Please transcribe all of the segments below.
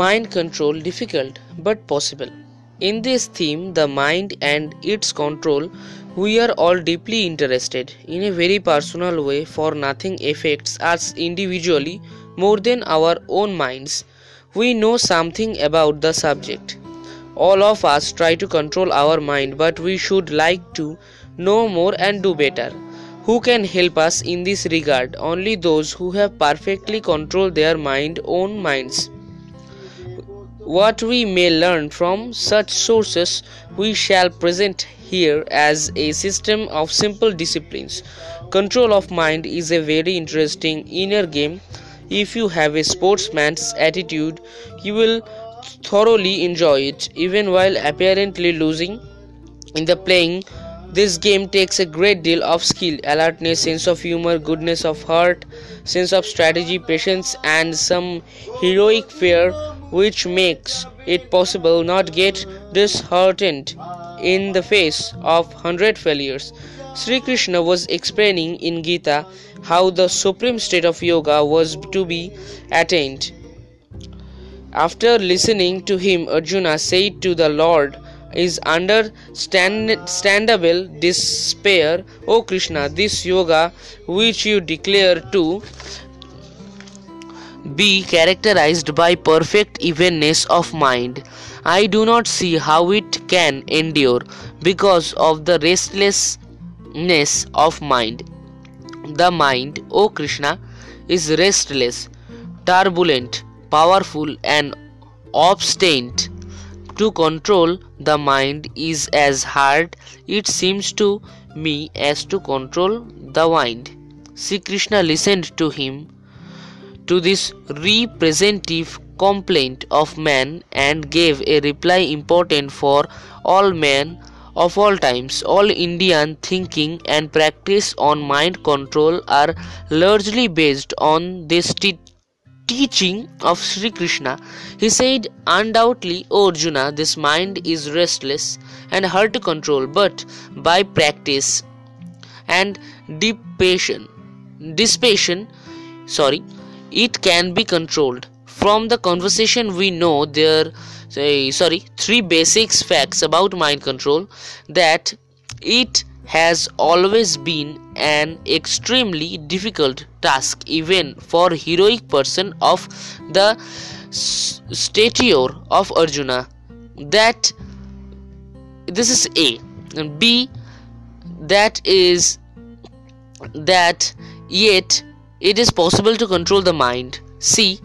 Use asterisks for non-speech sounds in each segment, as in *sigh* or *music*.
Mind control difficult but possible. In this theme, the mind and its control, we are all deeply interested in a very personal way, for nothing affects us individually more than our own minds. We know something about the subject. All of us try to control our mind, but we should like to know more and do better. Who can help us in this regard? Only those who have perfectly controlled their mind own minds. What we may learn from such sources we shall present here as a system of simple disciplines. Control of mind is a very interesting inner game. If you have a sportsman's attitude, you will thoroughly enjoy it, even while apparently losing. In the playing, this game takes a great deal of skill, alertness, sense of humor, goodness of heart, sense of strategy, patience, and some heroic fear which makes it possible not get disheartened in the face of hundred failures. Sri Krishna was explaining in Gita how the supreme state of yoga was to be attained. After listening to him, Arjuna said to the Lord, is understandable despair, O Krishna, this yoga which you declare to be characterized by perfect evenness of mind. I do not see how it can endure because of the restlessness of mind. The mind, O Krishna, is restless, turbulent, powerful, and obstinate. To control the mind is as hard, it seems to me, as to control the wind. Sri Krishna listened to him to this representative complaint of man and gave a reply important for all men of all times. All Indian thinking and practice on mind control are largely based on this teaching of Sri Krishna. He said, Undoubtedly, O Arjuna, this mind is restless and hard to control, but by practice and dissipation, dissipation, sorry, it can be controlled. From the conversation, we know there, say, sorry, three basic facts about mind control that it has always been an extremely difficult task even for heroic person of the stature of arjuna that this is a. And b that is that yet it is possible to control the mind. C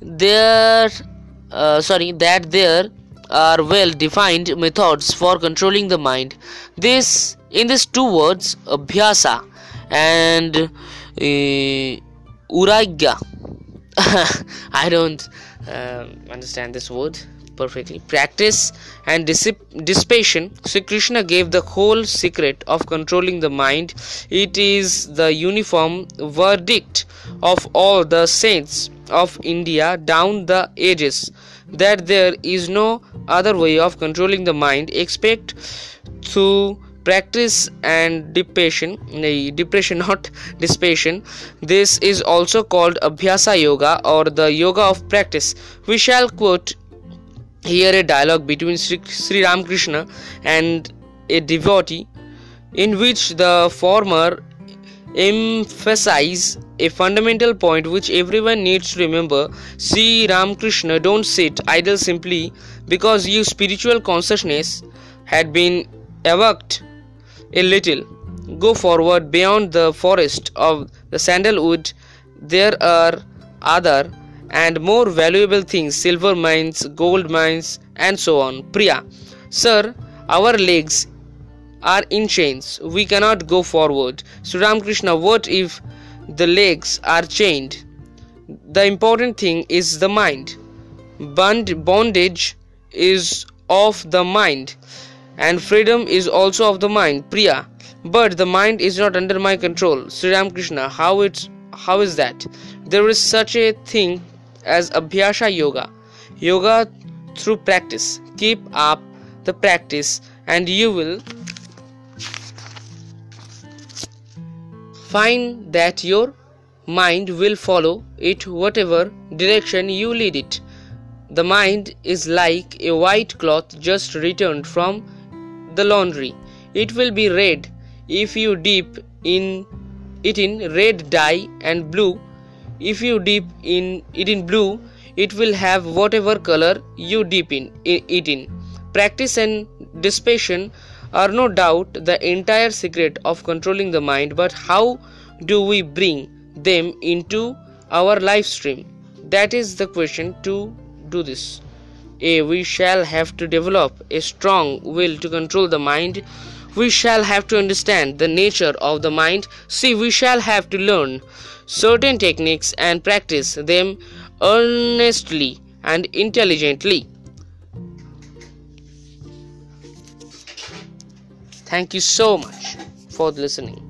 there uh, sorry that there are well defined methods for controlling the mind. This in these two words abhyasa and uh, uragya. *laughs* I don't um, understand this word perfectly. Practice and dissip- dissipation. Sri krishna gave the whole secret of controlling the mind. It is the uniform verdict of all the saints of india down the ages that there is no other way of controlling the mind. Except through practice and depression depression not dissipation this is also called abhyasa yoga or the yoga of practice. We shall quote here a dialogue between Sri, Ramakrishna and a devotee in which the former emphasize a fundamental point which everyone needs to remember. Sri Ramakrishna don't sit idle simply because your spiritual consciousness had been evoked a little. Go forward beyond the forest of the sandalwood. There are other and more valuable things silver mines gold mines and so on. Priya sir our legs are in chains. We cannot go forward. Sri ramakrishna what if the legs are chained? The important thing is the mind. Bond- bondage is of the mind and freedom is also of the mind priya. But the mind is not under my control. Sri ramakrishna how it's how is that? There is such a thing as abhyasa yoga. Yoga through practice. Keep up the practice and you will find that your mind will follow it whatever direction you lead it. The mind is like a white cloth just returned from the laundry. It will be red if you dip in it in red dye and blue. If you dip in it in blue it will have whatever color you dip in it in. Practice and dissipation are no doubt the entire secret of controlling the mind but how do we bring them into our live stream? That is the question to do this a we shall have to develop a strong will to control the mind. We shall have to understand the nature of the mind. See we shall have to learn certain techniques and practice them earnestly and intelligently. Thank you so much for listening